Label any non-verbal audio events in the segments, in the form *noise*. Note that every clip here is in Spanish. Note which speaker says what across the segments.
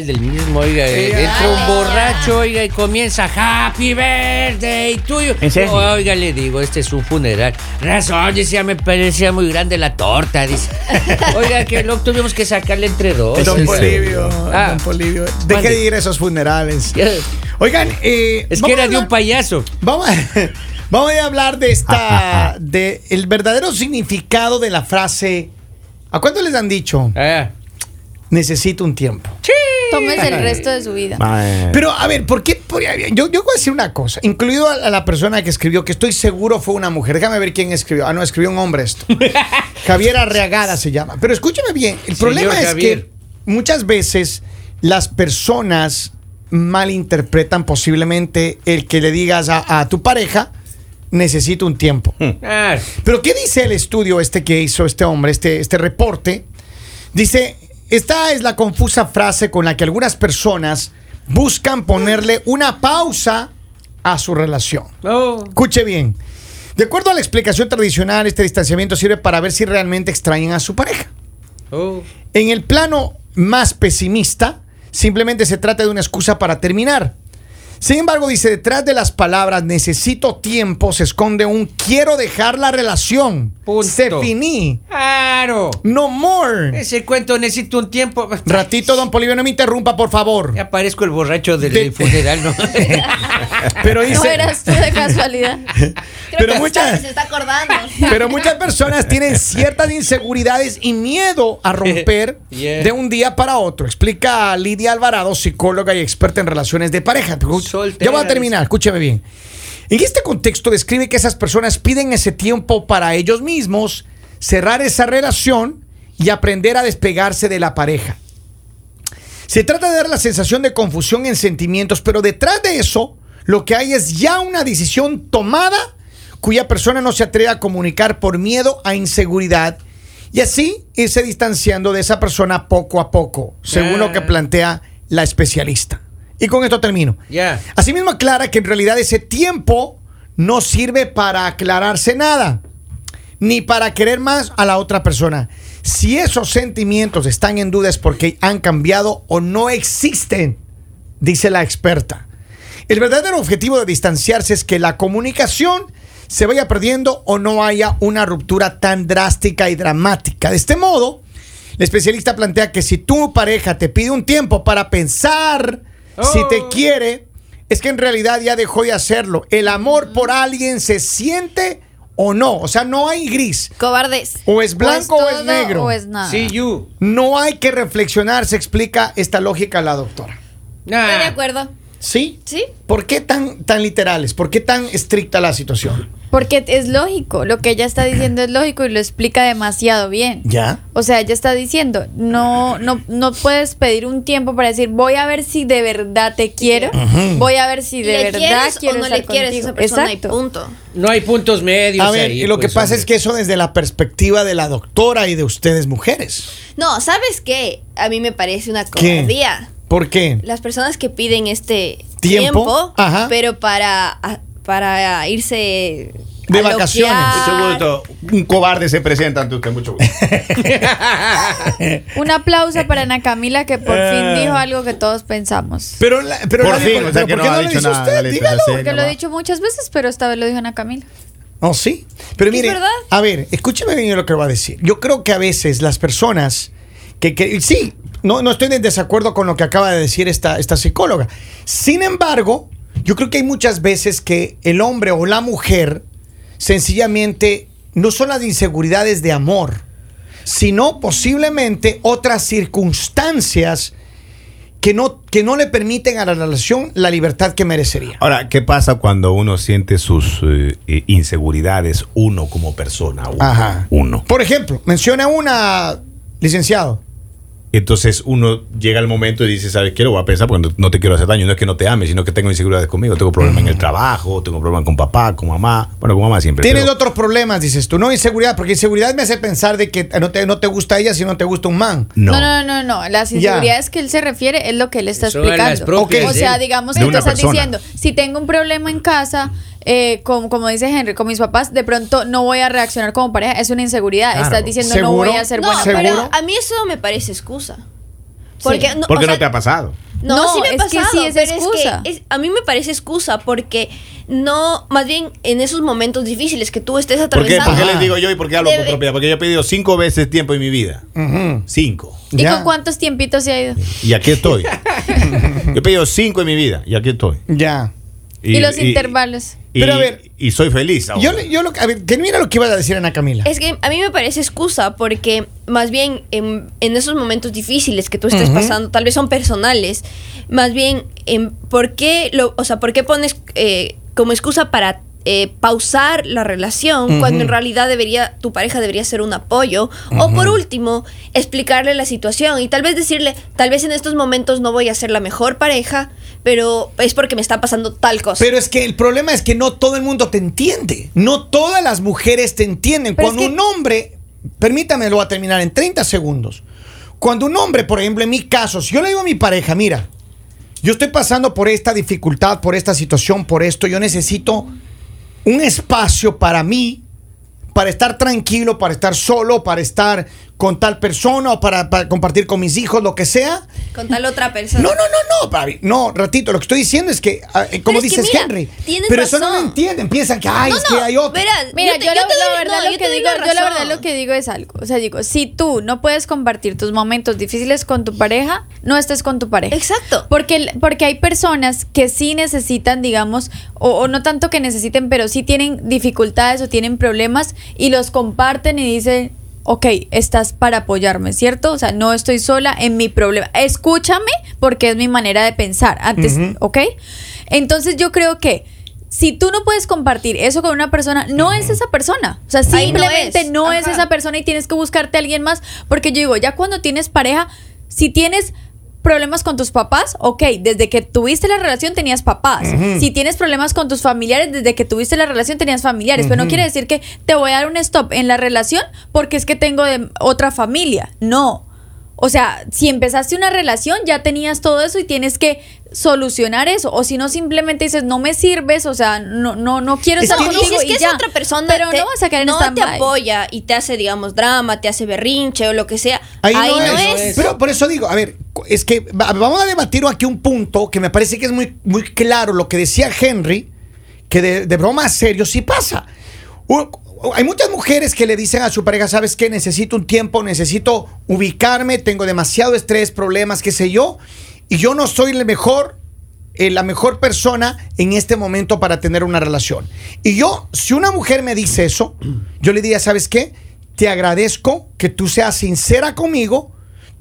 Speaker 1: del mismo, oiga. eh, entra un borracho, oiga, y comienza Happy Birthday tuyo.
Speaker 2: ¿En serio?
Speaker 1: Oiga, le digo, este es un funeral. Razón, decía, me parecía muy grande la torta, dice. *laughs* Oiga, que lo tuvimos que sacarle entre dos.
Speaker 3: Don
Speaker 1: Sí.
Speaker 3: Polivio,
Speaker 1: Ah.
Speaker 3: Don Polivio. Deje de ir a esos funerales. Oigan, eh,
Speaker 1: Es
Speaker 3: vamos
Speaker 1: que era
Speaker 3: a
Speaker 1: de un
Speaker 3: hablar-
Speaker 1: payaso.
Speaker 3: Vamos a, *laughs* vamos a hablar de esta, *laughs* de el verdadero significado de la frase. ¿A cuánto les han dicho?
Speaker 1: Ah,
Speaker 3: Necesito un tiempo.
Speaker 4: Tómese el resto de su vida.
Speaker 3: Pero a ver, ¿por qué? por- yo, yo voy a decir una cosa, incluido a, a la persona que escribió, que estoy seguro fue una mujer. Déjame ver quién escribió. Ah, no, escribió un hombre esto. *laughs* Javier Arreagada se llama. Pero escúchame bien, el
Speaker 1: Señor
Speaker 3: problema es
Speaker 1: Javier.
Speaker 3: que muchas veces las personas malinterpretan posiblemente el que le digas a, a tu pareja, necesito un tiempo.
Speaker 1: ah,
Speaker 3: Pero ¿qué dice el estudio este que hizo este hombre, este, este reporte? Dice, esta es la confusa frase con la que algunas personas buscan ponerle una pausa a su relación.
Speaker 1: oh,
Speaker 3: Escuche bien. De acuerdo a la explicación tradicional, este distanciamiento sirve para ver si realmente extrañan a su pareja.
Speaker 1: oh.
Speaker 3: En el plano más pesimista, simplemente se trata de una excusa para terminar. Sin embargo, dice, detrás de las palabras necesito tiempo se esconde un quiero dejar la relación.
Speaker 1: Punto.
Speaker 3: Se finí.
Speaker 1: Claro.
Speaker 3: No more.
Speaker 1: Ese cuento necesito un tiempo.
Speaker 3: Ratito, don Polivio, no me interrumpa, por favor.
Speaker 1: Ya parezco el borracho del,
Speaker 3: De-
Speaker 1: del funeral, ¿no? *laughs*
Speaker 3: Pero
Speaker 4: No
Speaker 3: dice,
Speaker 4: eras tú de casualidad. *laughs*
Speaker 5: Creo
Speaker 3: Pero
Speaker 5: que
Speaker 3: muchas-
Speaker 5: se está acordando. *laughs*
Speaker 3: pero muchas personas tienen ciertas inseguridades y miedo a romper
Speaker 1: Yeah.
Speaker 3: de un día para otro. Explica Lidia Alvarado, psicóloga y experta en relaciones de pareja.
Speaker 1: Soltera,
Speaker 3: ya voy a terminar, escúcheme bien. En este contexto describe que esas personas piden ese tiempo para ellos mismos, cerrar esa relación y aprender a despegarse de la pareja. Se trata de dar la sensación de confusión en sentimientos, pero detrás de eso lo que hay es ya una decisión tomada cuya persona no se atreve a comunicar por miedo a inseguridad y así irse distanciando de esa persona poco a poco, según lo que
Speaker 1: Ah.
Speaker 3: plantea la especialista. Y con esto termino.
Speaker 1: Ya.
Speaker 3: Asimismo aclara que en realidad ese tiempo no sirve para aclararse nada, ni para querer más a la otra persona. Si esos sentimientos están en duda es porque han cambiado o no existen, dice la experta. El verdadero objetivo de distanciarse es que la comunicación se vaya perdiendo o no haya una ruptura tan drástica y dramática. De este modo, la especialista plantea que si tu pareja te pide un tiempo para pensar si te
Speaker 1: Oh.
Speaker 3: quiere, es que en realidad ya dejó de hacerlo. El amor por alguien se siente o no. O sea, no hay gris.
Speaker 4: Cobardes.
Speaker 3: O es blanco o es
Speaker 4: todo
Speaker 3: negro.
Speaker 4: O es nada.
Speaker 1: Sí, you.
Speaker 3: No hay que reflexionar, se explica esta lógica la doctora.
Speaker 1: Nah.
Speaker 5: Estoy de acuerdo.
Speaker 3: ¿Sí?
Speaker 5: Sí.
Speaker 3: ¿Por qué tan, tan literales? ¿Por qué tan estricta la situación?
Speaker 4: Porque es lógico. Lo que ella está diciendo es lógico y lo explica demasiado bien.
Speaker 3: ¿Ya?
Speaker 4: O sea, ella está diciendo, no, no, no puedes pedir un tiempo para decir, voy a ver si de verdad te quiero, voy a ver si de
Speaker 5: ¿Le
Speaker 4: verdad
Speaker 5: quieres
Speaker 4: quiero
Speaker 5: o no
Speaker 4: estar
Speaker 5: le quieres a
Speaker 4: contigo.
Speaker 5: esa persona y
Speaker 4: Exacto.
Speaker 5: punto?
Speaker 1: No hay puntos medios.
Speaker 3: A ver,
Speaker 1: ahí,
Speaker 3: y lo que
Speaker 1: pues,
Speaker 3: pasa
Speaker 1: hombre.
Speaker 3: es que eso desde la perspectiva de la doctora y de ustedes mujeres.
Speaker 5: No, ¿sabes qué? A mí me parece una
Speaker 3: ¿Qué? ¿Por qué?
Speaker 5: Las personas que piden este
Speaker 3: ¿Tiempo?
Speaker 5: tiempo,
Speaker 3: Ajá.
Speaker 5: pero para, para irse
Speaker 3: De
Speaker 5: a
Speaker 3: vacaciones.
Speaker 5: loquear.
Speaker 2: Mucho gusto. Un cobarde se presenta ante usted, mucho gusto. *laughs*
Speaker 4: Un aplauso para Ana Camila que por fin dijo algo que todos pensamos.
Speaker 3: Pero, la- pero
Speaker 2: Por fin, o sea que
Speaker 3: ¿por
Speaker 2: no
Speaker 3: qué
Speaker 2: ha
Speaker 3: no lo
Speaker 2: dicho nada,
Speaker 3: usted? Dígalo.
Speaker 4: Porque lo he
Speaker 2: va.
Speaker 4: dicho muchas veces, pero esta vez lo dijo Ana Camila.
Speaker 3: Oh, sí. Pero
Speaker 5: ¿Es
Speaker 3: mire,
Speaker 5: verdad?
Speaker 3: a ver, escúcheme bien lo que voy a decir. Yo creo que a veces las personas que, que- sí, no, no estoy en desacuerdo con lo que acaba de decir esta, esta psicóloga. Sin embargo, yo creo que hay muchas veces que el hombre o la mujer sencillamente no son las inseguridades de amor, sino posiblemente otras circunstancias que no, que no le permiten a la relación la libertad que merecería.
Speaker 2: Ahora, ¿qué pasa cuando uno siente sus eh, inseguridades, uno como persona? Uno.
Speaker 3: Ajá.
Speaker 2: uno.
Speaker 3: Por ejemplo, menciona una, licenciado.
Speaker 2: Entonces uno llega al momento y dice, ¿sabes qué? Lo voy a pensar porque no, no te quiero hacer daño. No es que no te ame, sino que tengo inseguridades conmigo. Tengo problemas en el trabajo, tengo problemas con papá, con mamá. Bueno, con mamá siempre.
Speaker 3: Tienes
Speaker 2: pero-
Speaker 3: otros problemas, dices tú, no inseguridad, porque inseguridad me hace pensar de que no te, no te gusta ella si no te gusta un man.
Speaker 2: No.
Speaker 4: No, no, no, no. Las inseguridades que él se refiere es lo que él está
Speaker 1: las
Speaker 4: explicando.
Speaker 1: propias
Speaker 4: O sea, digamos que tú estás
Speaker 2: persona.
Speaker 4: diciendo, si tengo un problema en casa, eh, como, como dice Henry, con mis papás, de pronto no voy a reaccionar como pareja. Es una inseguridad.
Speaker 3: Claro.
Speaker 4: Estás diciendo
Speaker 3: ¿Seguro?
Speaker 4: no voy a ser
Speaker 5: No,
Speaker 4: buena
Speaker 3: ¿Seguro?
Speaker 5: pero a mí eso me parece excusa. Porque,
Speaker 4: Sí.
Speaker 5: no,
Speaker 2: Porque
Speaker 5: o sea,
Speaker 2: no te ha pasado.
Speaker 5: No,
Speaker 4: No,
Speaker 5: sí me ha
Speaker 4: es que
Speaker 5: pasado,
Speaker 4: sí es
Speaker 5: pero
Speaker 4: excusa.
Speaker 5: es que es- a mí me parece excusa porque no, más bien en esos momentos difíciles que tú estés
Speaker 2: ¿Por qué?
Speaker 5: atravesando.
Speaker 2: ¿Por qué les digo yo y por qué hablo por
Speaker 5: Debe-
Speaker 2: propiedad? Porque yo he pedido cinco veces tiempo en mi vida. Cinco.
Speaker 4: ¿Y
Speaker 3: Ya.
Speaker 4: con cuántos tiempitos se ha ido?
Speaker 2: Y aquí estoy. *laughs* yo he pedido cinco en mi vida y aquí estoy.
Speaker 3: Ya.
Speaker 4: Y, los intervalos.
Speaker 2: Y-
Speaker 3: Pero a ver-
Speaker 2: y soy feliz ahora.
Speaker 3: Yo, yo lo, a ver, que mira lo que iba a decir Ana Camila.
Speaker 5: Es que a mí me parece excusa porque más bien en, en esos momentos difíciles que tú estés pasando, tal vez son personales, más bien, en ¿por qué lo, o sea, por qué pones eh, como excusa para eh, pausar la relación cuando en realidad debería tu pareja debería ser un apoyo o por último explicarle la situación y tal vez decirle tal vez en estos momentos no voy a ser la mejor pareja pero es porque me está pasando tal cosa
Speaker 3: Pero es que el problema es que no todo el mundo te entiende. No todas las mujeres te entienden.
Speaker 4: Pero
Speaker 3: Cuando
Speaker 4: es que-
Speaker 3: un hombre, permítame, lo voy a terminar en 30 segundos. Cuando un hombre, por ejemplo, en mi caso, si yo le digo a mi pareja, mira, yo estoy pasando por esta dificultad, por esta situación, por esto, yo necesito un espacio para mí, para estar tranquilo, para estar solo, para estar con tal persona o para, para compartir con mis hijos, lo que sea.
Speaker 5: con tal otra persona
Speaker 3: No, no, no, no. No, ratito, lo que estoy diciendo es que, ah, eh, como
Speaker 5: Pero es que
Speaker 3: dices
Speaker 5: mira,
Speaker 3: Henry,
Speaker 5: tienes
Speaker 3: pero eso no lo entienden, piensan que, ay,
Speaker 5: No,
Speaker 3: es que hay otro.
Speaker 4: Mira, yo,
Speaker 5: te-
Speaker 4: la,
Speaker 5: te
Speaker 4: la
Speaker 5: doy-
Speaker 4: verdad
Speaker 5: no,
Speaker 4: lo
Speaker 5: yo
Speaker 4: que digo,
Speaker 5: la
Speaker 4: yo la verdad lo que digo es algo. O sea, digo, si tú no puedes compartir tus momentos difíciles con tu pareja, no estés con tu pareja.
Speaker 5: Exacto.
Speaker 4: Porque, porque hay personas que sí necesitan, digamos, o, o no tanto que necesiten, pero sí tienen dificultades o tienen problemas y los comparten y dicen, ok, estás para apoyarme, ¿cierto? O sea, no estoy sola en mi problema. Escúchame porque es mi manera de pensar. Antes,
Speaker 3: Ujú.
Speaker 4: ¿ok? Entonces yo creo que si tú no puedes compartir eso con una persona, no es esa persona. O sea,
Speaker 5: Ahí no
Speaker 4: simplemente
Speaker 5: es.
Speaker 4: no es, esa persona y tienes que buscarte a alguien más. Porque yo digo, ya cuando tienes pareja, si tienes problemas con tus papás, ok, desde que tuviste la relación tenías papás. Si tienes problemas con tus familiares, desde que tuviste la relación tenías familiares. Pero no quiere decir que te voy a dar un stop en la relación porque es que tengo de otra familia. No. O sea, si empezaste una relación, ya tenías todo eso y tienes que solucionar eso. O si no, simplemente dices, no me sirves, o sea, no, no, no quiero
Speaker 3: Es
Speaker 4: estar
Speaker 3: que-
Speaker 5: No, y
Speaker 4: contigo
Speaker 5: es que
Speaker 4: ya.
Speaker 5: otra persona
Speaker 4: Pero
Speaker 5: te-
Speaker 4: no vas a querer
Speaker 5: no
Speaker 4: en
Speaker 5: te
Speaker 4: stand-by.
Speaker 5: apoya y te hace, digamos, drama, te hace berrinche o lo que sea.
Speaker 3: Ahí,
Speaker 5: Ahí,
Speaker 3: no,
Speaker 5: no,
Speaker 3: es.
Speaker 5: es.
Speaker 3: Pero por eso digo, a ver, es que va- vamos a debatir aquí un punto que me parece que es muy, muy claro. Lo que decía Henry, que de, de broma a serio sí pasa. U- hay muchas mujeres que le dicen a su pareja, ¿sabes qué? Necesito un tiempo, necesito ubicarme, tengo demasiado estrés, problemas, qué sé yo, y yo no soy el mejor, eh, la mejor persona en este momento para tener una relación. Y yo, si una mujer me dice eso, yo le diría, ¿sabes qué? Te agradezco que tú seas sincera conmigo,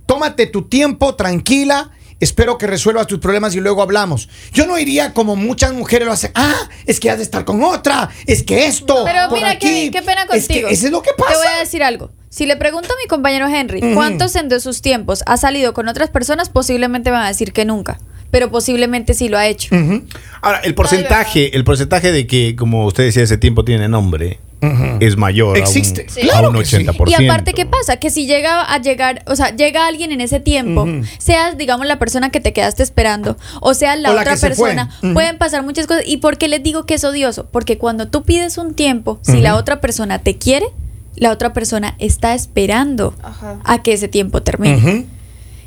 Speaker 3: tómate tu tiempo, tranquila. Espero que resuelvas tus problemas y luego hablamos. Yo no iría como muchas mujeres lo hacen. Ah, es que has de estar con otra. Es que esto.
Speaker 4: Pero
Speaker 3: por
Speaker 4: mira,
Speaker 3: aquí".
Speaker 4: qué pena
Speaker 3: Es que
Speaker 4: contigo.
Speaker 3: eso es lo que pasa.
Speaker 4: Te voy a decir algo. Si le pregunto a mi compañero Henry. ¿cuántos en de sus tiempos ha salido con otras personas? Posiblemente van a decir que nunca. Pero posiblemente sí lo ha hecho.
Speaker 2: Ahora, el porcentaje, el porcentaje de que, como usted decía, ese tiempo tiene nombre, es mayor
Speaker 3: Existe.
Speaker 2: a un,
Speaker 3: Claro
Speaker 2: a un
Speaker 3: sí.
Speaker 2: 80%.
Speaker 4: Y aparte, ¿qué pasa? Que si llega a llegar, o sea, llega alguien en ese tiempo,
Speaker 3: Ujú.
Speaker 4: seas, digamos, la persona que te quedaste esperando, o sea, la
Speaker 3: O la
Speaker 4: otra persona, pueden pasar muchas cosas. ¿Y por qué les digo que es odioso? Porque cuando tú pides un tiempo, si la otra persona te quiere, la otra persona está esperando
Speaker 5: Ajá.
Speaker 4: a que ese tiempo termine.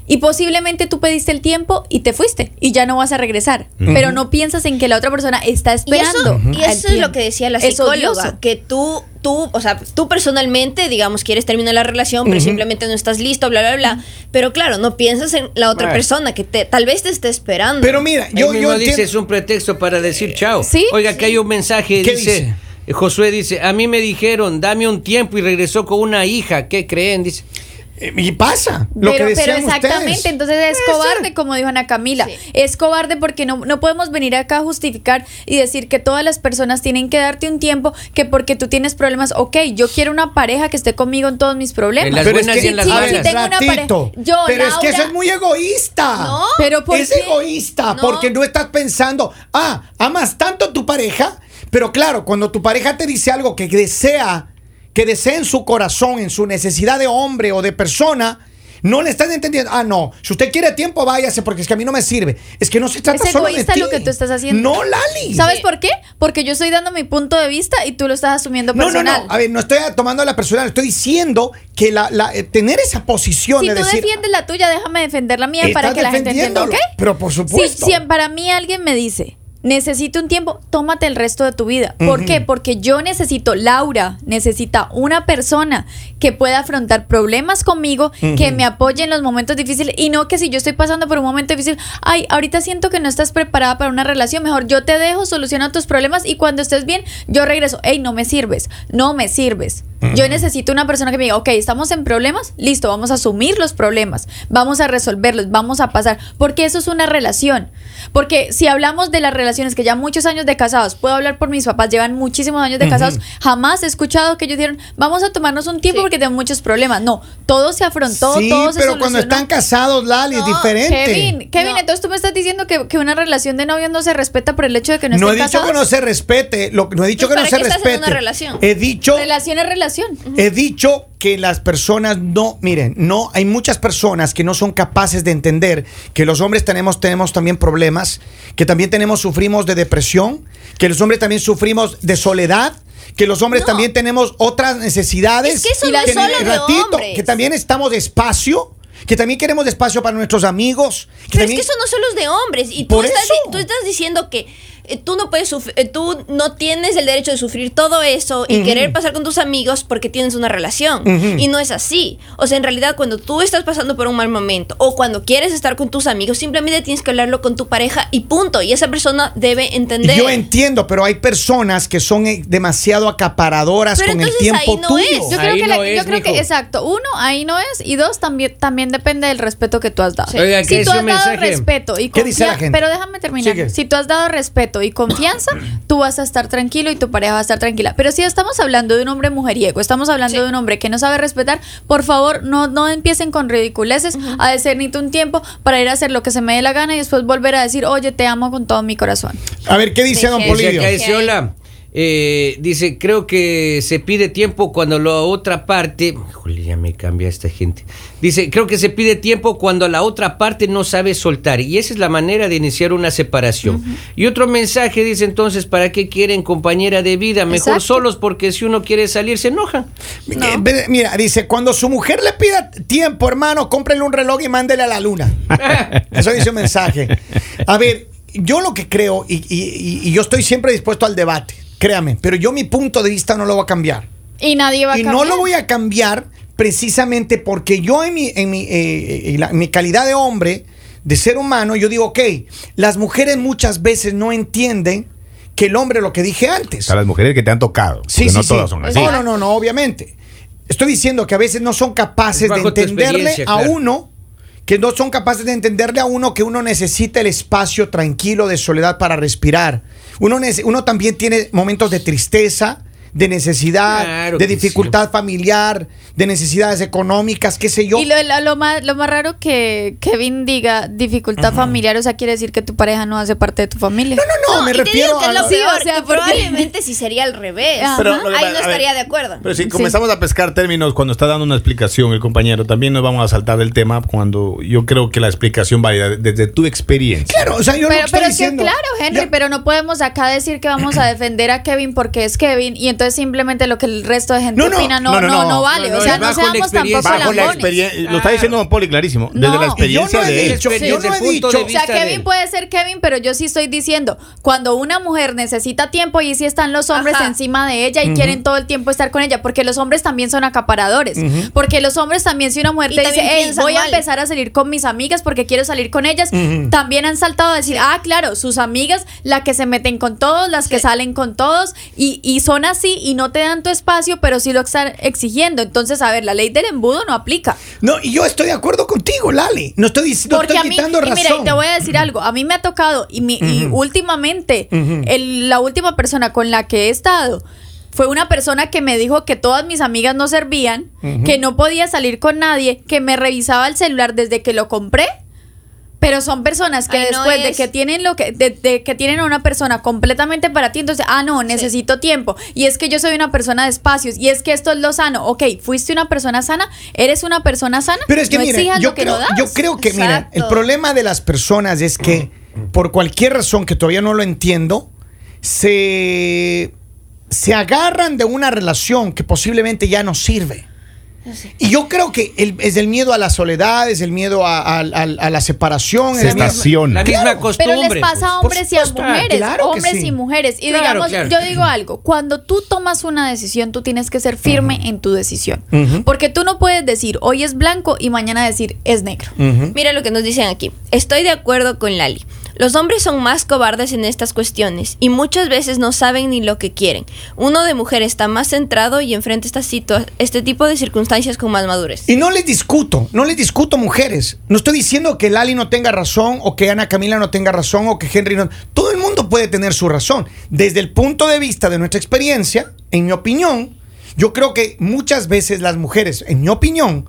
Speaker 4: Y posiblemente tú pediste el tiempo y te fuiste y ya no vas a regresar. Pero no piensas en que la otra persona está
Speaker 5: Y
Speaker 4: esperando.
Speaker 5: eso, y eso es lo que decía la psicóloga, que tú, tú, o sea, tú personalmente, digamos, quieres terminar la relación, pero simplemente no estás listo, bla, bla, bla. Pero claro, no piensas en la otra
Speaker 1: Bueno.
Speaker 5: persona que te, tal vez te esté esperando.
Speaker 3: Pero mira,
Speaker 1: Yo,
Speaker 3: yo,
Speaker 1: mismo
Speaker 3: yo
Speaker 1: dice
Speaker 3: entiendo-
Speaker 1: es un pretexto para decir chao.
Speaker 4: Sí,
Speaker 1: Oiga, que hay un mensaje,
Speaker 3: ¿Qué
Speaker 1: dice,
Speaker 3: dice?
Speaker 1: eh, Josué dice, a mí me dijeron, dame un tiempo y regresó con una hija, ¿qué creen? Dice,
Speaker 3: Eh, Y pasa. Lo
Speaker 4: pero,
Speaker 3: que
Speaker 4: pero exactamente,
Speaker 3: ustedes.
Speaker 4: entonces es cobarde, como dijo Ana Camila.
Speaker 5: Sí.
Speaker 4: Es cobarde porque no, no podemos venir acá a justificar y decir que todas las personas tienen que darte un tiempo, que porque tú tienes problemas, ok, yo quiero una pareja que esté conmigo en todos mis problemas.
Speaker 1: En las
Speaker 3: Pero es que,
Speaker 1: y en las
Speaker 4: sí,
Speaker 3: a
Speaker 1: malas.
Speaker 4: sí
Speaker 3: ver,
Speaker 4: tengo una pareja.
Speaker 3: ratito,
Speaker 4: Yo,
Speaker 3: pero es que eso es muy egoísta.
Speaker 5: No.
Speaker 4: Pero ¿por
Speaker 3: es
Speaker 4: qué?
Speaker 3: egoísta
Speaker 5: No.
Speaker 3: porque no estás pensando, ah, amas tanto a tu pareja, pero claro, cuando tu pareja te dice algo que desea, que desea en su corazón, en su necesidad de hombre o de persona, No le están entendiendo. Ah, no. Si usted quiere tiempo, váyase porque es que a mí no me sirve. Es que no se trata
Speaker 4: Es
Speaker 3: solo de ti.
Speaker 4: lo que tú estás haciendo.
Speaker 3: No, Lali.
Speaker 4: ¿Sabes por qué? Porque yo estoy dando mi punto de vista y tú lo estás asumiendo
Speaker 3: No, no,
Speaker 4: personal.
Speaker 3: no. A ver, no estoy tomando la personal. Estoy diciendo que la, la- eh, tener esa posición
Speaker 4: Si
Speaker 3: de
Speaker 4: tú
Speaker 3: decir.
Speaker 4: defiendes la tuya, déjame defender la mía para que la gente entienda, ¿ok?
Speaker 3: pero por supuesto.
Speaker 4: Si, si para mí alguien me dice, necesito un tiempo, tómate el resto de tu vida. ¿Por qué? Porque yo necesito, Laura necesita una persona que pueda afrontar problemas conmigo, que me apoye en los momentos difíciles y no que si yo estoy pasando por un momento difícil, ay, ahorita siento que no estás preparada para una relación, mejor yo te dejo, soluciona tus problemas y cuando estés bien, yo regreso, hey, no me sirves, no me sirves. Yo necesito una persona que me diga, ok, estamos en problemas, listo, vamos a asumir los problemas, vamos a resolverlos, vamos a pasar, porque eso es una relación. Porque si hablamos de las relaciones que ya muchos años de casados, puedo hablar por mis papás, llevan muchísimos años de casados, jamás he escuchado que ellos dijeron, vamos a tomarnos un tiempo
Speaker 5: Sí.
Speaker 4: porque tengo muchos problemas. No, todo se afrontó,
Speaker 3: sí,
Speaker 4: todo se
Speaker 3: pero cuando están casados, Lali, es
Speaker 5: No,
Speaker 3: diferente.
Speaker 4: Kevin, Kevin,
Speaker 5: No.
Speaker 4: entonces tú me estás diciendo que, que una relación de novios no se respeta por el hecho de que no,
Speaker 3: No he
Speaker 4: estén
Speaker 3: dicho que no se respete, lo, no he dicho
Speaker 5: Pues,
Speaker 3: que no
Speaker 5: ¿para
Speaker 3: se
Speaker 5: qué estás en
Speaker 3: respete.
Speaker 5: una relación?
Speaker 3: He dicho,
Speaker 4: Relación es relación.
Speaker 3: he dicho que las personas no, miren, no, hay muchas personas que no son capaces de entender que los hombres tenemos, tenemos también problemas, que también tenemos, sufrimos de depresión, que los hombres también sufrimos de soledad. Que los hombres
Speaker 5: No.
Speaker 3: también tenemos otras necesidades.
Speaker 5: Es que eso
Speaker 4: no es
Speaker 3: que
Speaker 5: solo de hombres.
Speaker 3: Que también estamos despacio. Que también queremos espacio para nuestros amigos. Que
Speaker 5: Pero
Speaker 3: también-
Speaker 5: es que eso no solo es de hombres. Y tú,
Speaker 3: Por
Speaker 5: estás,
Speaker 3: eso.
Speaker 5: di- tú estás diciendo que tú no puedes sufrir, eh, tú no tienes el derecho de sufrir todo eso y querer pasar con tus amigos porque tienes una relación. Y no es así. O sea, en realidad, cuando tú estás pasando por un mal momento o cuando quieres estar con tus amigos, simplemente tienes que hablarlo con tu pareja y punto. Y esa persona debe entender.
Speaker 3: Yo entiendo, pero hay personas que son eh, demasiado acaparadoras
Speaker 5: Pero
Speaker 3: con el tiempo
Speaker 5: ahí no
Speaker 3: tuyo.
Speaker 5: es.
Speaker 4: Yo
Speaker 1: Ahí
Speaker 4: creo que,
Speaker 1: no
Speaker 4: la-
Speaker 1: es,
Speaker 4: yo creo que exacto. Uno, ahí no es. Y dos, también, también depende del respeto que tú has dado.
Speaker 1: Sí. Oiga, ¿qué
Speaker 4: si tú has dado
Speaker 1: mensaje?
Speaker 4: respeto y
Speaker 3: ¿Qué dice la gente?
Speaker 4: Pero déjame terminar.
Speaker 3: Sigue.
Speaker 4: Si tú has dado respeto y confianza, tú vas a estar tranquilo y tu pareja va a estar tranquila. Pero si estamos hablando de un hombre mujeriego, estamos hablando
Speaker 5: Sí.
Speaker 4: de un hombre que no sabe respetar, por favor, no, no empiecen con ridiculeces a decir ni tú un tiempo para ir a hacer lo que se me dé la gana y después volver a decir, oye, te amo con todo mi corazón.
Speaker 3: A ver, ¿qué dice
Speaker 5: Sí,
Speaker 3: Don Polidio?
Speaker 1: acá, dice, hola. Eh, dice, creo que se pide tiempo cuando la otra parte. Híjole, ya me cambia esta gente. Dice, creo que se pide tiempo cuando la otra parte no sabe soltar. Y esa es la manera de iniciar una separación. Y otro mensaje dice entonces, ¿para qué quieren compañera de vida? Mejor
Speaker 4: Exacto.
Speaker 1: solos porque si uno quiere salir se enojan.
Speaker 3: Eh, Mira, dice, cuando su mujer le pida tiempo, hermano, cómprele un reloj y mándele a la luna. *laughs* Eso dice un mensaje. A ver, yo lo que creo, y, y- y- y yo estoy siempre dispuesto al debate, créame, pero yo mi punto de vista no lo voy a cambiar.
Speaker 4: Y nadie va a
Speaker 3: Y
Speaker 4: cambiar.
Speaker 3: no lo voy a cambiar precisamente porque yo en mi, en mi, eh, en la- en mi calidad de hombre, de ser humano, yo digo, ok, las mujeres muchas veces no entienden que el hombre, lo que dije antes.
Speaker 2: A las mujeres que te han tocado.
Speaker 3: Sí, sí,
Speaker 2: no
Speaker 3: sí.
Speaker 2: todas son así.
Speaker 3: No, no, no, no, obviamente. Estoy diciendo que a veces no son capaces de entenderle a
Speaker 1: claro.
Speaker 3: uno, que no son capaces de entenderle a uno que uno necesita el espacio tranquilo de soledad para respirar. Uno, uno también tiene momentos de tristeza, de necesidad,
Speaker 1: Claro
Speaker 3: de dificultad familiar, de necesidades económicas, qué sé yo.
Speaker 4: Y lo, lo- lo más, lo más raro que Kevin diga dificultad familiar, o sea, quiere decir que tu pareja no hace parte de tu familia.
Speaker 3: No, no, no, me
Speaker 5: y te
Speaker 3: refiero a...
Speaker 5: lo
Speaker 4: Sí,
Speaker 5: peor,
Speaker 4: o sea,
Speaker 5: que
Speaker 4: porque-
Speaker 5: probablemente si sería al revés.
Speaker 2: Pero que
Speaker 5: Ahí no
Speaker 2: a ver,
Speaker 5: estaría de acuerdo.
Speaker 2: Pero si
Speaker 4: Sí.
Speaker 2: comenzamos a pescar términos cuando está dando una explicación el compañero, también nos vamos a saltar del tema cuando yo creo que la explicación válida desde tu experiencia.
Speaker 3: Claro, o sea, yo no
Speaker 4: Pero,
Speaker 3: estoy
Speaker 4: pero es que
Speaker 3: diciendo...
Speaker 4: claro, Henry,
Speaker 3: Ya-
Speaker 4: pero no podemos acá decir que vamos a defender a Kevin porque es Kevin y entonces simplemente lo que el resto de gente
Speaker 3: No, no,
Speaker 4: opina no,
Speaker 2: no,
Speaker 4: no,
Speaker 2: no,
Speaker 4: no,
Speaker 2: no.
Speaker 4: vale.
Speaker 1: No, no,
Speaker 4: o sea, no seamos
Speaker 1: experiencia.
Speaker 4: tampoco
Speaker 2: Bajo la experiencia, lo está diciendo Don Poli clarísimo, desde la experiencia de él.
Speaker 3: yo no he dicho-
Speaker 4: O sea, Kevin puede ser Kevin, pero yo sí estoy diciendo, cuando una mujer necesita tiempo y si están los hombres
Speaker 5: Ajá.
Speaker 4: encima de ella y quieren todo el tiempo estar con ella, porque los hombres también son acaparadores. Porque los hombres también, si una mujer
Speaker 5: Y
Speaker 4: te dice, hey, voy a
Speaker 5: mal".
Speaker 4: empezar a salir con mis amigas porque quiero salir con ellas, también han saltado a decir, ah, claro, sus amigas, las que se meten con todos, las que
Speaker 5: Sí.
Speaker 4: salen con todos, y, y son así y no te dan tu espacio, pero sí lo están exigiendo. Entonces, a ver, la ley del embudo no aplica.
Speaker 3: No, y yo estoy de acuerdo contigo, Lali. No estoy, dic- no estoy quitando
Speaker 4: y
Speaker 3: razón.
Speaker 4: mira, y te voy a decir algo, a mí me ha tocado y, mi- y últimamente el- la última persona con la que he estado fue una persona que me dijo que todas mis amigas no servían, que no podía salir con nadie, que me revisaba el celular desde que lo compré. Pero son personas que
Speaker 5: Ay, no
Speaker 4: después de que tienen lo que de, de que tienen a una persona completamente para ti, entonces, ah, no, necesito tiempo. Y es que yo soy una persona de espacios y es que esto es lo sano. Ok, fuiste una persona sana, eres una persona sana.
Speaker 3: Pero es que
Speaker 4: no
Speaker 3: mire,
Speaker 4: exijas
Speaker 3: yo
Speaker 4: que
Speaker 3: creo,
Speaker 4: no
Speaker 3: yo creo que, mira,
Speaker 5: Exacto.
Speaker 3: el problema de las personas es que, por cualquier razón que todavía no lo entiendo, se, se agarran de una relación que posiblemente ya no sirve. Y yo creo que el- es el miedo a la soledad, es el miedo a, a- a- a la separación.
Speaker 2: Se estaciona.
Speaker 1: La misma
Speaker 4: Pero
Speaker 1: costumbre.
Speaker 4: les pasa a
Speaker 3: pues.
Speaker 4: hombres y a mujeres,
Speaker 3: claro
Speaker 4: hombres
Speaker 3: sí.
Speaker 4: y mujeres. Y
Speaker 1: Claro,
Speaker 4: digamos,
Speaker 1: claro.
Speaker 4: yo digo algo, cuando tú tomas una decisión, tú tienes que ser firme en tu decisión. Porque tú no puedes decir, hoy es blanco y mañana decir, es negro.
Speaker 5: Mira lo que nos dicen aquí. Estoy de acuerdo con Lali. Los hombres son más cobardes en estas cuestiones y muchas veces no saben ni lo que quieren. Uno de mujer está más centrado y enfrenta esta este tipo de circunstancias con más madurez.
Speaker 3: Y no les discuto, no les discuto mujeres. No estoy diciendo que Lali no tenga razón o que Ana Camila no tenga razón o que Henry no. Todo el mundo puede tener su razón. Desde el punto de vista de nuestra experiencia, en mi opinión, yo creo que muchas veces las mujeres, en mi opinión,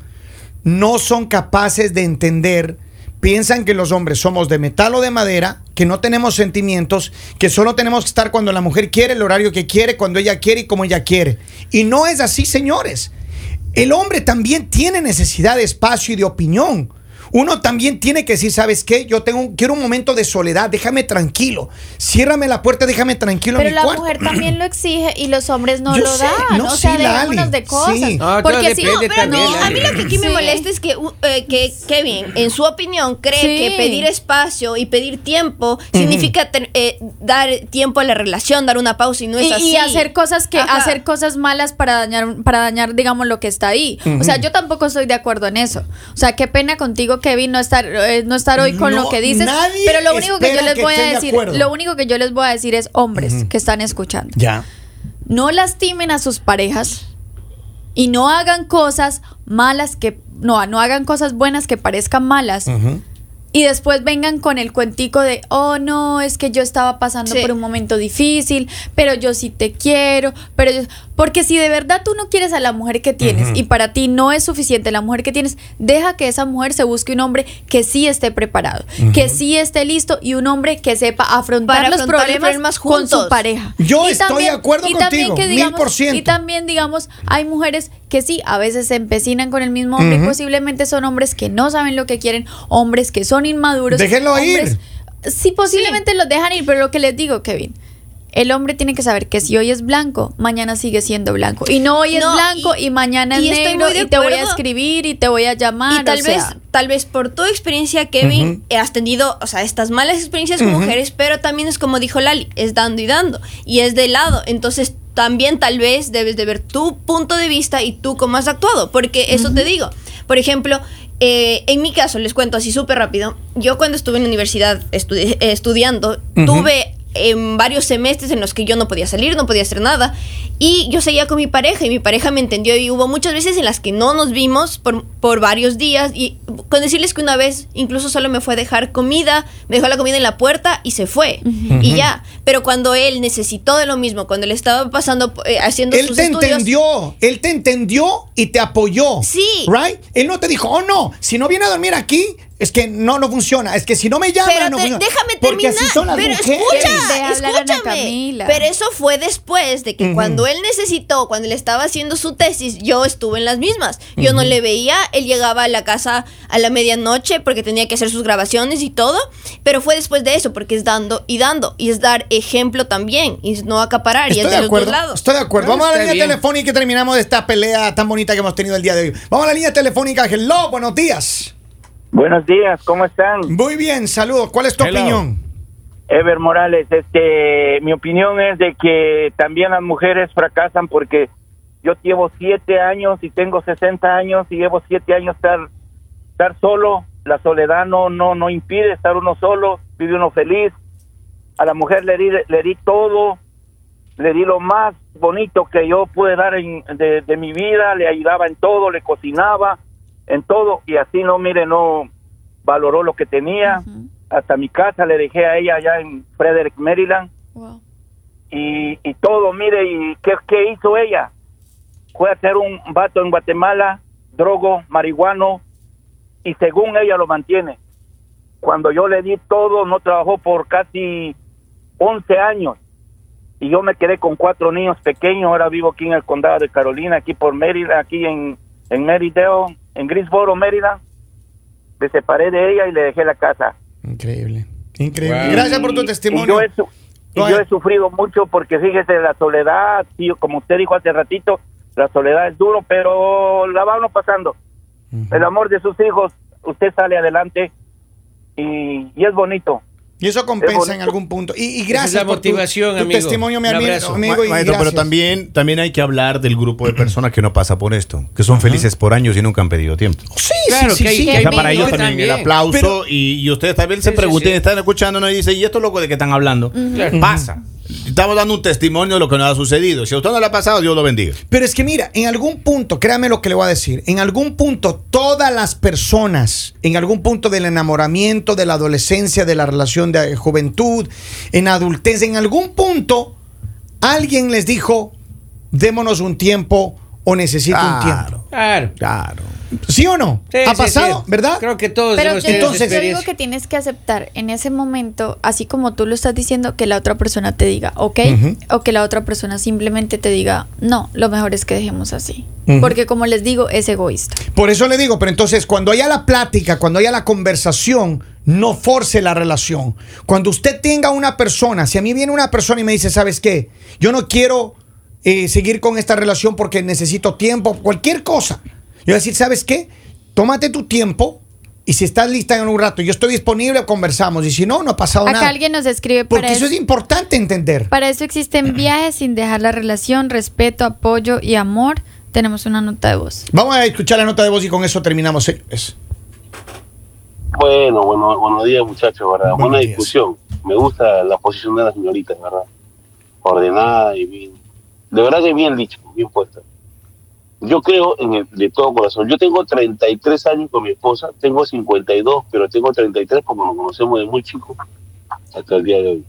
Speaker 3: no son capaces de entender, piensan que los hombres somos de metal o de madera, que no tenemos sentimientos, que solo tenemos que estar cuando la mujer quiere, el horario que quiere, cuando ella quiere y como ella quiere. Y no es así, señores. El hombre también tiene necesidad de espacio y de opinión. Uno también tiene que decir, ¿sabes qué? Yo tengo, quiero un momento de soledad, déjame tranquilo. Ciérrame la puerta, déjame tranquilo
Speaker 4: Pero
Speaker 3: en mi
Speaker 4: la
Speaker 3: cuarto.
Speaker 4: mujer también lo exige y los hombres no
Speaker 3: Yo
Speaker 4: lo
Speaker 3: sé,
Speaker 4: dan.
Speaker 3: no,
Speaker 4: o sea,
Speaker 3: sí,
Speaker 4: dejémonos de cosas.
Speaker 3: sí.
Speaker 1: No,
Speaker 4: Porque si no, pero
Speaker 1: también,
Speaker 5: no, a mí lo que aquí me molesta es que, uh, eh, que Kevin, en su opinión, cree
Speaker 4: Sí.
Speaker 5: que pedir espacio y pedir tiempo significa ten- eh, dar tiempo a la relación, dar una pausa y no es
Speaker 4: y,
Speaker 5: así.
Speaker 4: y hacer cosas que
Speaker 5: Ajá.
Speaker 4: hacer cosas malas para dañar para dañar digamos lo que está ahí o sea yo tampoco estoy de acuerdo en eso o sea qué pena contigo Kevin no estar eh, no estar hoy con
Speaker 3: No,
Speaker 4: lo que dices pero lo único que yo les
Speaker 3: que
Speaker 4: voy a
Speaker 3: de
Speaker 4: decir lo único que yo les voy a decir es hombres que están escuchando
Speaker 3: Ya.
Speaker 4: no lastimen a sus parejas y no hagan cosas malas que no no hagan cosas buenas que parezcan malas. Y después vengan con el cuentico de, oh no, es que yo estaba pasando
Speaker 5: Sí.
Speaker 4: por un momento difícil, pero yo sí te quiero, pero yo... Porque si de verdad tú no quieres a la mujer que tienes y para ti no es suficiente la mujer que tienes, deja que esa mujer se busque un hombre que sí esté preparado, que sí esté listo y un hombre que sepa afrontar
Speaker 5: Para
Speaker 4: los
Speaker 5: afrontar
Speaker 4: problemas
Speaker 5: problemas
Speaker 4: con su pareja.
Speaker 3: Yo
Speaker 4: Y
Speaker 3: estoy de acuerdo
Speaker 4: y también
Speaker 3: contigo,
Speaker 4: que
Speaker 3: mil
Speaker 4: digamos-
Speaker 3: por ciento.
Speaker 4: Y también, digamos, hay mujeres que sí, a veces se empecinan con el mismo hombre y
Speaker 3: Ujú.
Speaker 4: posiblemente son hombres que no saben lo que quieren, hombres que son inmaduros.
Speaker 3: Déjenlo ir.
Speaker 4: Sí, posiblemente los dejan ir, pero lo que les digo, Kevin. El hombre tiene que saber que si hoy es blanco, mañana sigue siendo blanco. Y no hoy es
Speaker 5: No,
Speaker 4: blanco
Speaker 5: y-
Speaker 4: y, mañana
Speaker 5: y
Speaker 4: es
Speaker 5: estoy
Speaker 4: negro y te voy a escribir y te voy a llamar.
Speaker 5: Y tal
Speaker 4: o
Speaker 5: vez,
Speaker 4: sea,
Speaker 5: tal vez por tu experiencia, Kevin,
Speaker 3: Ujú.
Speaker 5: eh, has tenido, o sea, estas malas experiencias con
Speaker 3: Ujú.
Speaker 5: mujeres, pero también es como dijo Lali, es dando y dando, y es de lado. Entonces, también tal vez debes de ver tu punto de vista y tú cómo has actuado, porque eso te digo. Por ejemplo, eh, en mi caso, les cuento así súper rápido, yo cuando estuve en la universidad estudi- estudiando, tuve en varios semestres en los que yo no podía salir, no podía hacer nada. Y yo seguía con mi pareja y mi pareja me entendió y hubo muchas veces en las que no nos vimos por, por varios días y con decirles que una vez incluso solo me fue a dejar comida, me dejó la comida en la puerta y se fue. Y ya. Pero cuando él necesitó de lo mismo, cuando le estaba pasando, eh, haciendo
Speaker 3: Él
Speaker 5: sus
Speaker 3: te
Speaker 5: estudios...
Speaker 3: entendió, él te entendió y te apoyó.
Speaker 5: Sí.
Speaker 3: Right? Él no te dijo, oh no, si no viene a dormir aquí, es que no, no funciona. Es que si no me llama,
Speaker 5: Pero
Speaker 3: no
Speaker 5: te-
Speaker 3: funciona.
Speaker 5: déjame
Speaker 3: Porque
Speaker 5: terminar.
Speaker 3: así son las
Speaker 5: pero
Speaker 3: mujeres.
Speaker 5: escucha, escúchame.
Speaker 4: Camila.
Speaker 5: Pero eso fue después de que cuando él necesitó, cuando él estaba haciendo su tesis, yo estuve en las mismas. Yo no le veía, él llegaba a la casa a la medianoche porque tenía que hacer sus grabaciones y todo, pero fue después de eso porque es dando y dando y es dar ejemplo también y es no acaparar y
Speaker 3: Estoy
Speaker 5: es
Speaker 3: de
Speaker 5: de los dos
Speaker 3: acuerdo.
Speaker 5: lados.
Speaker 3: Estoy de acuerdo.
Speaker 1: No,
Speaker 3: Vamos a la línea
Speaker 1: bien.
Speaker 3: telefónica y terminamos de esta pelea tan bonita que hemos tenido el día de hoy. Vamos a la línea telefónica. Hello, buenos días.
Speaker 6: Buenos días, ¿cómo están?
Speaker 3: Muy bien, saludos. ¿Cuál es tu
Speaker 2: Hello.
Speaker 3: opinión?
Speaker 6: Ever Morales, este, mi opinión es de que también las mujeres fracasan porque yo llevo siete años y tengo 60 años y llevo siete años estar, estar solo. La soledad no, no, no impide estar uno solo, vive uno feliz. A la mujer le di, le di todo, le di lo más bonito que yo pude dar en- de, de mi vida, le ayudaba en todo, le cocinaba, en todo, y así no, mire, no valoró lo que tenía. Hasta mi casa le dejé a ella allá en Frederick, Maryland,
Speaker 4: wow.
Speaker 6: y, y todo, mire, ¿y qué, qué hizo ella? Fue a ser un vato en Guatemala, drogo, marihuano, y según ella lo mantiene. cuando yo le di todo, no trabajó por casi 11 años. Y yo me quedé con cuatro niños pequeños. Ahora vivo aquí en el condado de Carolina, aquí por Mérida, aquí en, en en Greensboro, Mérida. Me separé de ella y le dejé la casa.
Speaker 3: Increíble. Increíble.
Speaker 1: Wow.
Speaker 3: Gracias por tu testimonio.
Speaker 6: Y yo, he, su- y yo he sufrido mucho porque fíjese, la soledad, sí, como usted dijo hace ratito, la soledad es duro, pero la va uno pasando. El amor de sus hijos, usted sale adelante y, y es bonito.
Speaker 3: Y eso compensa en algún punto. Y, y
Speaker 1: Esa
Speaker 3: gracias
Speaker 1: es la
Speaker 3: por tu-
Speaker 1: motivación,
Speaker 3: tu,
Speaker 1: amigo.
Speaker 3: testimonio, mi
Speaker 1: Un
Speaker 3: ami-
Speaker 1: abrazo.
Speaker 3: amigo. y
Speaker 2: Maestro, pero también, también hay que hablar del grupo de personas que no pasa por esto, que son felices por años y nunca han pedido tiempo.
Speaker 3: Sí,
Speaker 1: Claro,
Speaker 3: sí, sí,
Speaker 1: que hay-
Speaker 3: sí.
Speaker 1: que
Speaker 2: O
Speaker 1: hay
Speaker 2: sea, para ellos también el aplauso
Speaker 3: Pero-
Speaker 2: y, y ustedes también se
Speaker 1: Sí, sí,
Speaker 2: preguntan,
Speaker 1: sí.
Speaker 2: están escuchándonos y dicen, ¿y esto loco de que están hablando?
Speaker 1: Claro.
Speaker 2: Pasa. Estamos dando un testimonio de lo que nos ha sucedido. Si a usted no le ha pasado, Dios lo bendiga.
Speaker 3: Pero es que mira, en algún punto, créame lo que le voy a decir, en algún punto todas las personas, en algún punto del enamoramiento, de la adolescencia, de la relación de juventud, en adultez, en algún punto alguien les dijo, démonos un tiempo o necesito un tiempo.
Speaker 1: Claro.
Speaker 2: Claro.
Speaker 3: ¿Sí o no?
Speaker 1: Sí,
Speaker 3: ¿Ha
Speaker 1: sí,
Speaker 3: pasado?
Speaker 1: sí.
Speaker 3: ¿Verdad?
Speaker 1: Creo que todos
Speaker 4: Pero
Speaker 1: hemos
Speaker 3: entonces-
Speaker 4: yo digo que tienes que aceptar en ese momento, así como tú lo estás diciendo, que la otra persona te diga, ok, o que la otra persona simplemente te diga, no, lo mejor es que dejemos así. Porque como les digo, es egoísta.
Speaker 3: Por eso le digo, pero entonces cuando haya la plática, cuando haya la conversación, no force la relación. Cuando usted tenga una persona, si a mí viene una persona y me dice, ¿sabes qué? Yo no quiero eh, seguir con esta relación porque necesito tiempo, cualquier cosa. Yo voy a decir, ¿sabes qué? Tómate tu tiempo y si estás lista en un rato, yo estoy disponible, conversamos. Y si no, no ha pasado
Speaker 4: Acá
Speaker 3: nada.
Speaker 4: alguien nos escribe
Speaker 3: Porque
Speaker 4: para
Speaker 3: eso es importante entender.
Speaker 4: Para eso existen *clears throat* viajes sin dejar la relación, respeto, apoyo y amor. Tenemos una nota de voz.
Speaker 3: Vamos a escuchar la nota de voz y con eso terminamos, señores.
Speaker 7: Bueno, bueno, buenos días muchachos, ¿verdad?
Speaker 3: Buenos
Speaker 7: Buena
Speaker 3: días.
Speaker 7: discusión. Me gusta la posición de la señorita, ¿verdad? Ordenada y bien. De verdad que bien dicho, bien puesta. Yo creo en el, de todo corazón. Yo tengo 33 años con mi esposa, tengo 52, pero tengo 33 como nos conocemos de muy chico hasta el día de hoy.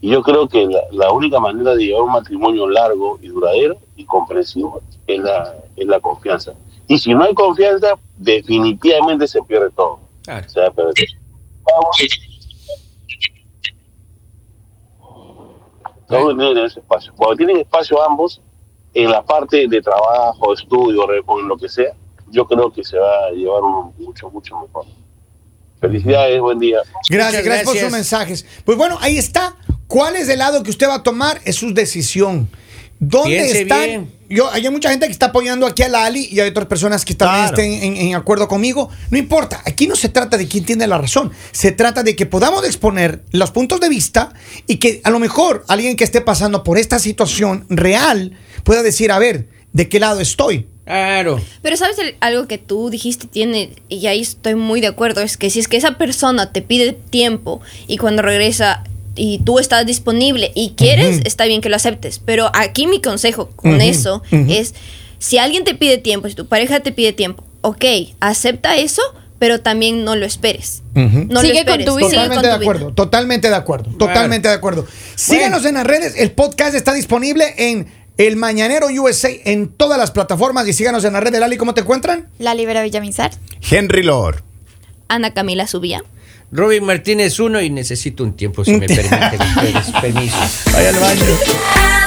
Speaker 7: Y yo creo que la, la única manera de llevar un matrimonio largo y duradero y comprensivo es la, es la confianza. Y si no hay confianza, definitivamente se pierde todo.
Speaker 1: Claro.
Speaker 7: O sea, pero todos tienen ese espacio. Cuando tienen espacio ambos, en la parte de trabajo, estudio, en lo que sea, yo creo que se va a llevar uno mucho, mucho mejor. Felicidades, buen día.
Speaker 3: Gracias, gracias por sus mensajes. Pues bueno, ahí está. ¿Cuál es el lado que usted va a tomar? Es su decisión. ¿Dónde
Speaker 1: Piense
Speaker 3: están?
Speaker 1: bien.
Speaker 3: Yo, hay mucha gente que está apoyando aquí a Lali y hay otras personas que también
Speaker 2: Claro.
Speaker 3: estén en, en acuerdo conmigo. No importa, aquí no se trata de quién tiene la razón. Se trata de que podamos exponer los puntos de vista y que a lo mejor alguien que esté pasando por esta situación real pueda decir, a ver, ¿de qué lado estoy?
Speaker 1: Claro.
Speaker 5: Pero sabes el- algo que tú dijiste tiene y ahí estoy muy de acuerdo es que si es que esa persona te pide tiempo y cuando regresa y tú estás disponible y quieres está bien que lo aceptes pero aquí mi consejo con eso es si alguien te pide tiempo si tu pareja te pide tiempo ok acepta eso pero también no lo esperes no
Speaker 4: Sigue
Speaker 5: lo esperes
Speaker 4: con tu vida.
Speaker 5: sigue
Speaker 3: Totalmente
Speaker 5: con
Speaker 3: de
Speaker 5: tu vida.
Speaker 3: acuerdo, totalmente de acuerdo, totalmente de acuerdo. Síganos en las redes, el podcast está disponible en El Mañanero USA en todas las plataformas y síganos en las redes. Lali, ¿cómo te encuentran?
Speaker 4: La Libera Villamizar.
Speaker 2: Henry Lord.
Speaker 5: Ana Camila Subía
Speaker 1: Robin Martínez uno y necesito un tiempo, si me permiten *laughs* ustedes. Permiso.
Speaker 3: Vaya al baño.